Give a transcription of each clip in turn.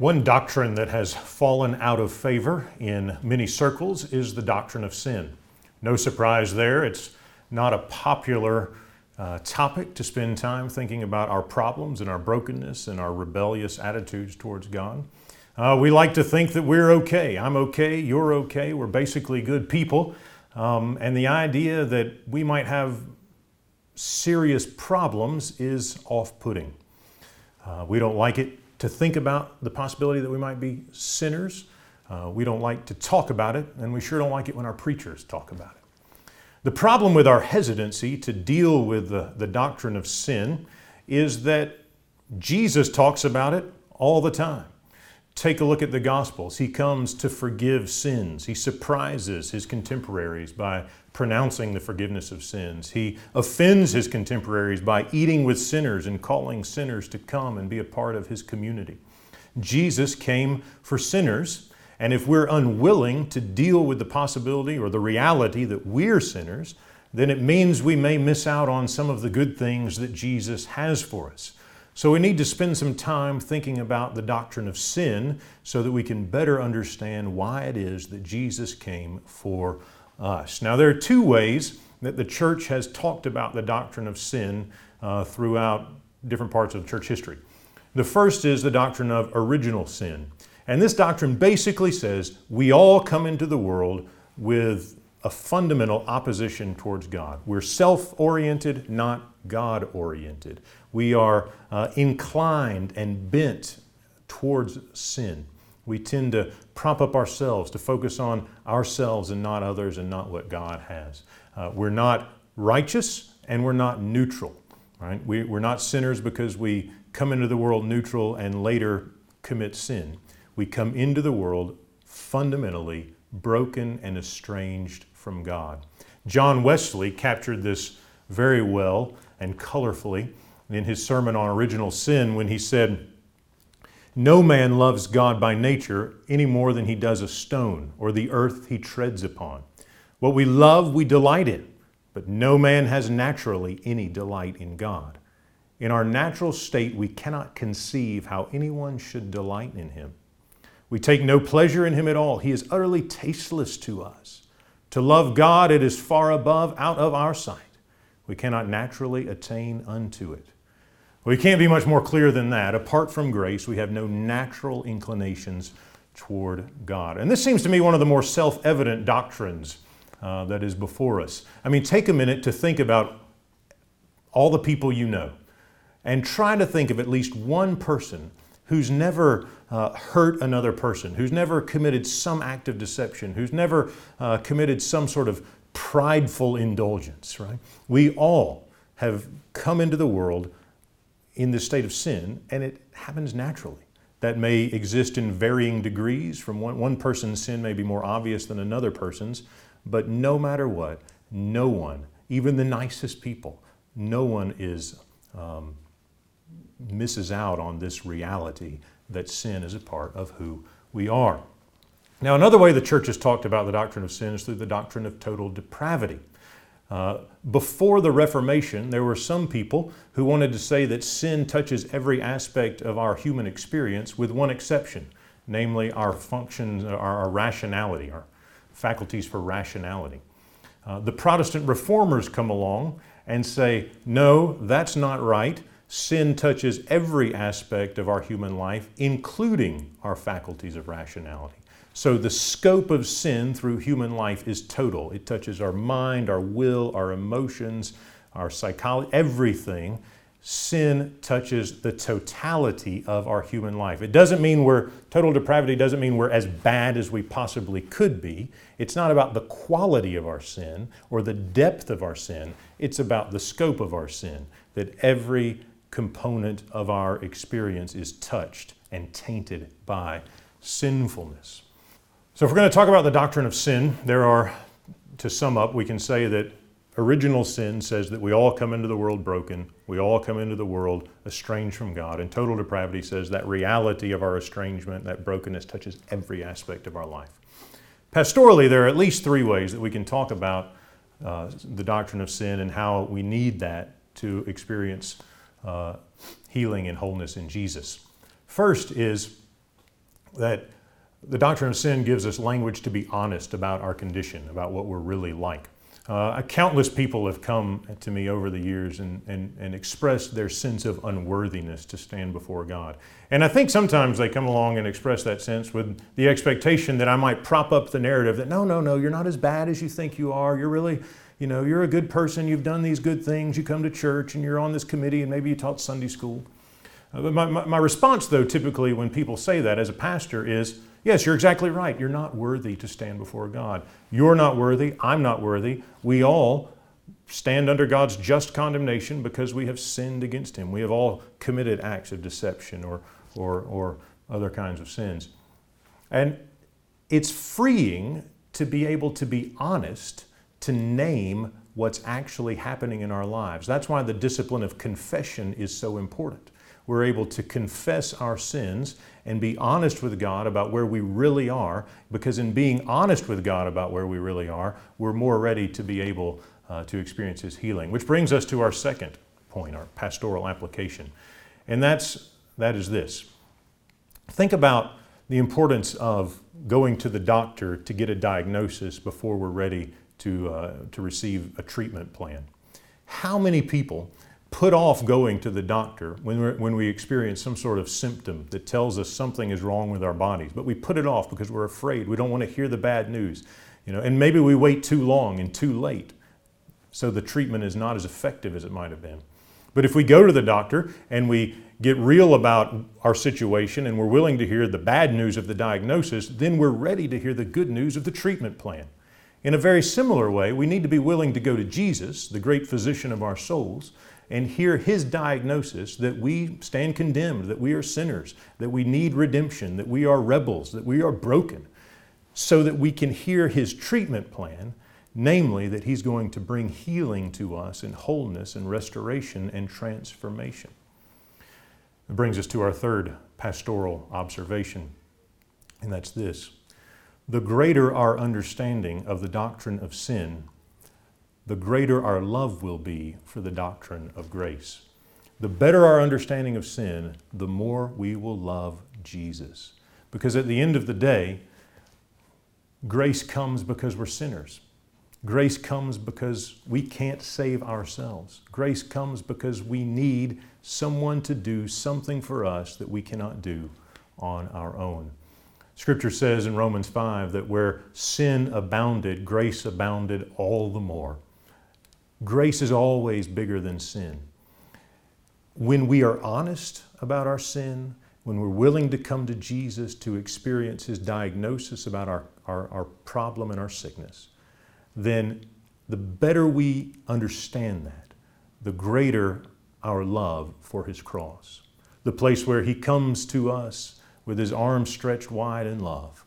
One doctrine that has fallen out of favor in many circles is the doctrine of sin. No surprise there, it's not a popular uh, topic to spend time thinking about our problems and our brokenness and our rebellious attitudes towards God. Uh, we like to think that we're okay. I'm okay, you're okay, we're basically good people. Um, and the idea that we might have serious problems is off putting. Uh, we don't like it to think about the possibility that we might be sinners. Uh, we don't like to talk about it, and we sure don't like it when our preachers talk about it. The problem with our hesitancy to deal with the, the doctrine of sin is that Jesus talks about it all the time. Take a look at the Gospels. He comes to forgive sins. He surprises his contemporaries by pronouncing the forgiveness of sins. He offends his contemporaries by eating with sinners and calling sinners to come and be a part of his community. Jesus came for sinners, and if we're unwilling to deal with the possibility or the reality that we're sinners, then it means we may miss out on some of the good things that Jesus has for us. So we need to spend some time thinking about the doctrine of sin so that we can better understand why it is that Jesus came for us. Now, there are two ways that the church has talked about the doctrine of sin uh, throughout different parts of church history. The first is the doctrine of original sin. And this doctrine basically says we all come into the world with a fundamental opposition towards God. We're self oriented, not God oriented. We are uh, inclined and bent towards sin. We tend to prop up ourselves, to focus on ourselves and not others and not what God has. Uh, we're not righteous and we're not neutral, right? We, we're not sinners because we come into the world neutral and later commit sin. We come into the world fundamentally broken and estranged from God. John Wesley captured this very well and colorfully in his sermon on original sin when he said, no man loves God by nature any more than he does a stone or the earth he treads upon. What we love, we delight in, but no man has naturally any delight in God. In our natural state, we cannot conceive how anyone should delight in him. We take no pleasure in him at all. He is utterly tasteless to us. To love God, it is far above, out of our sight. We cannot naturally attain unto it. We can't be much more clear than that. Apart from grace, we have no natural inclinations toward God. And this seems to me one of the more self evident doctrines uh, that is before us. I mean, take a minute to think about all the people you know and try to think of at least one person who's never uh, hurt another person, who's never committed some act of deception, who's never uh, committed some sort of prideful indulgence, right? We all have come into the world in this state of sin, and it happens naturally. That may exist in varying degrees. From one, one person's sin may be more obvious than another person's, but no matter what, no one, even the nicest people, no one is um, misses out on this reality that sin is a part of who we are. Now, another way the church has talked about the doctrine of sin is through the doctrine of total depravity. Uh, before the Reformation, there were some people who wanted to say that sin touches every aspect of our human experience with one exception, namely our functions, our, our rationality, our faculties for rationality. Uh, the Protestant reformers come along and say, no, that's not right. Sin touches every aspect of our human life, including our faculties of rationality. So the scope of sin through human life is total. It touches our mind, our will, our emotions, our psychology, everything. Sin touches the totality of our human life. It doesn't mean we're, total depravity doesn't mean we're as bad as we possibly could be. It's not about the quality of our sin or the depth of our sin. It's about the scope of our sin, that every component of our experience is touched and tainted by sinfulness. So, if we're going to talk about the doctrine of sin, there are, to sum up, we can say that original sin says that we all come into the world broken, we all come into the world estranged from God, and total depravity says that reality of our estrangement, that brokenness, touches every aspect of our life. Pastorally, there are at least three ways that we can talk about uh, the doctrine of sin and how we need that to experience uh, healing and wholeness in Jesus. First is that the doctrine of sin gives us language to be honest about our condition, about what we're really like. Uh, countless people have come to me over the years and, and, and expressed their sense of unworthiness to stand before God. And I think sometimes they come along and express that sense with the expectation that I might prop up the narrative that no, no, no, you're not as bad as you think you are. You're really, you know, you're a good person. You've done these good things. You come to church and you're on this committee and maybe you taught Sunday school. Uh, my, my, my response, though, typically when people say that as a pastor is, Yes, you're exactly right. You're not worthy to stand before God. You're not worthy. I'm not worthy. We all stand under God's just condemnation because we have sinned against Him. We have all committed acts of deception or, or, or other kinds of sins. And it's freeing to be able to be honest, to name what's actually happening in our lives. That's why the discipline of confession is so important we're able to confess our sins and be honest with God about where we really are, because in being honest with God about where we really are, we're more ready to be able uh, to experience His healing. Which brings us to our second point, our pastoral application. And that's, that is this. Think about the importance of going to the doctor to get a diagnosis before we're ready to, uh, to receive a treatment plan. How many people put off going to the doctor when, when we experience some sort of symptom that tells us something is wrong with our bodies. But we put it off because we're afraid. We don't want to hear the bad news. You know, and maybe we wait too long and too late, so the treatment is not as effective as it might have been. But if we go to the doctor and we get real about our situation and we're willing to hear the bad news of the diagnosis, then we're ready to hear the good news of the treatment plan. In a very similar way, we need to be willing to go to Jesus, the great physician of our souls, and hear his diagnosis that we stand condemned, that we are sinners, that we need redemption, that we are rebels, that we are broken, so that we can hear his treatment plan, namely that he's going to bring healing to us and wholeness and restoration and transformation. It brings us to our third pastoral observation, and that's this. The greater our understanding of the doctrine of sin, the greater our love will be for the doctrine of grace. The better our understanding of sin, the more we will love Jesus. Because at the end of the day, grace comes because we're sinners. Grace comes because we can't save ourselves. Grace comes because we need someone to do something for us that we cannot do on our own. Scripture says in Romans 5 that where sin abounded, grace abounded all the more. Grace is always bigger than sin. When we are honest about our sin, when we're willing to come to Jesus to experience His diagnosis about our, our, our problem and our sickness, then the better we understand that, the greater our love for His cross. The place where He comes to us with His arms stretched wide in love,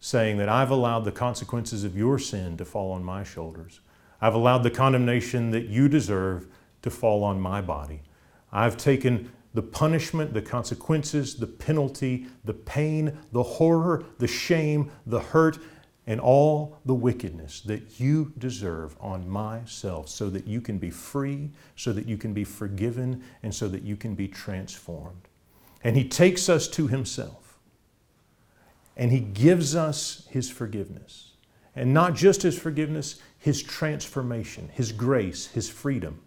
saying that I've allowed the consequences of your sin to fall on my shoulders. I've allowed the condemnation that you deserve to fall on my body. I've taken the punishment, the consequences, the penalty, the pain, the horror, the shame, the hurt, and all the wickedness that you deserve on myself so that you can be free, so that you can be forgiven, and so that you can be transformed. And He takes us to Himself and He gives us His forgiveness. And not just His forgiveness, his transformation, His grace, His freedom,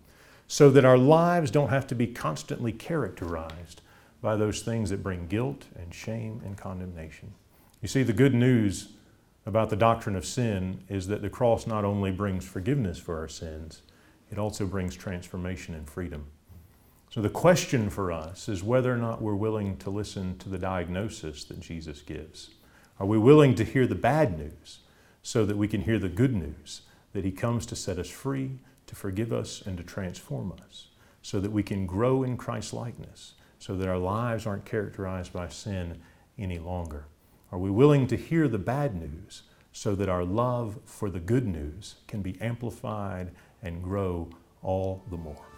so that our lives don't have to be constantly characterized by those things that bring guilt and shame and condemnation. You see, the good news about the doctrine of sin is that the cross not only brings forgiveness for our sins, it also brings transformation and freedom. So the question for us is whether or not we're willing to listen to the diagnosis that Jesus gives. Are we willing to hear the bad news so that we can hear the good news that He comes to set us free, to forgive us, and to transform us so that we can grow in Christ's likeness, so that our lives aren't characterized by sin any longer? Are we willing to hear the bad news so that our love for the good news can be amplified and grow all the more?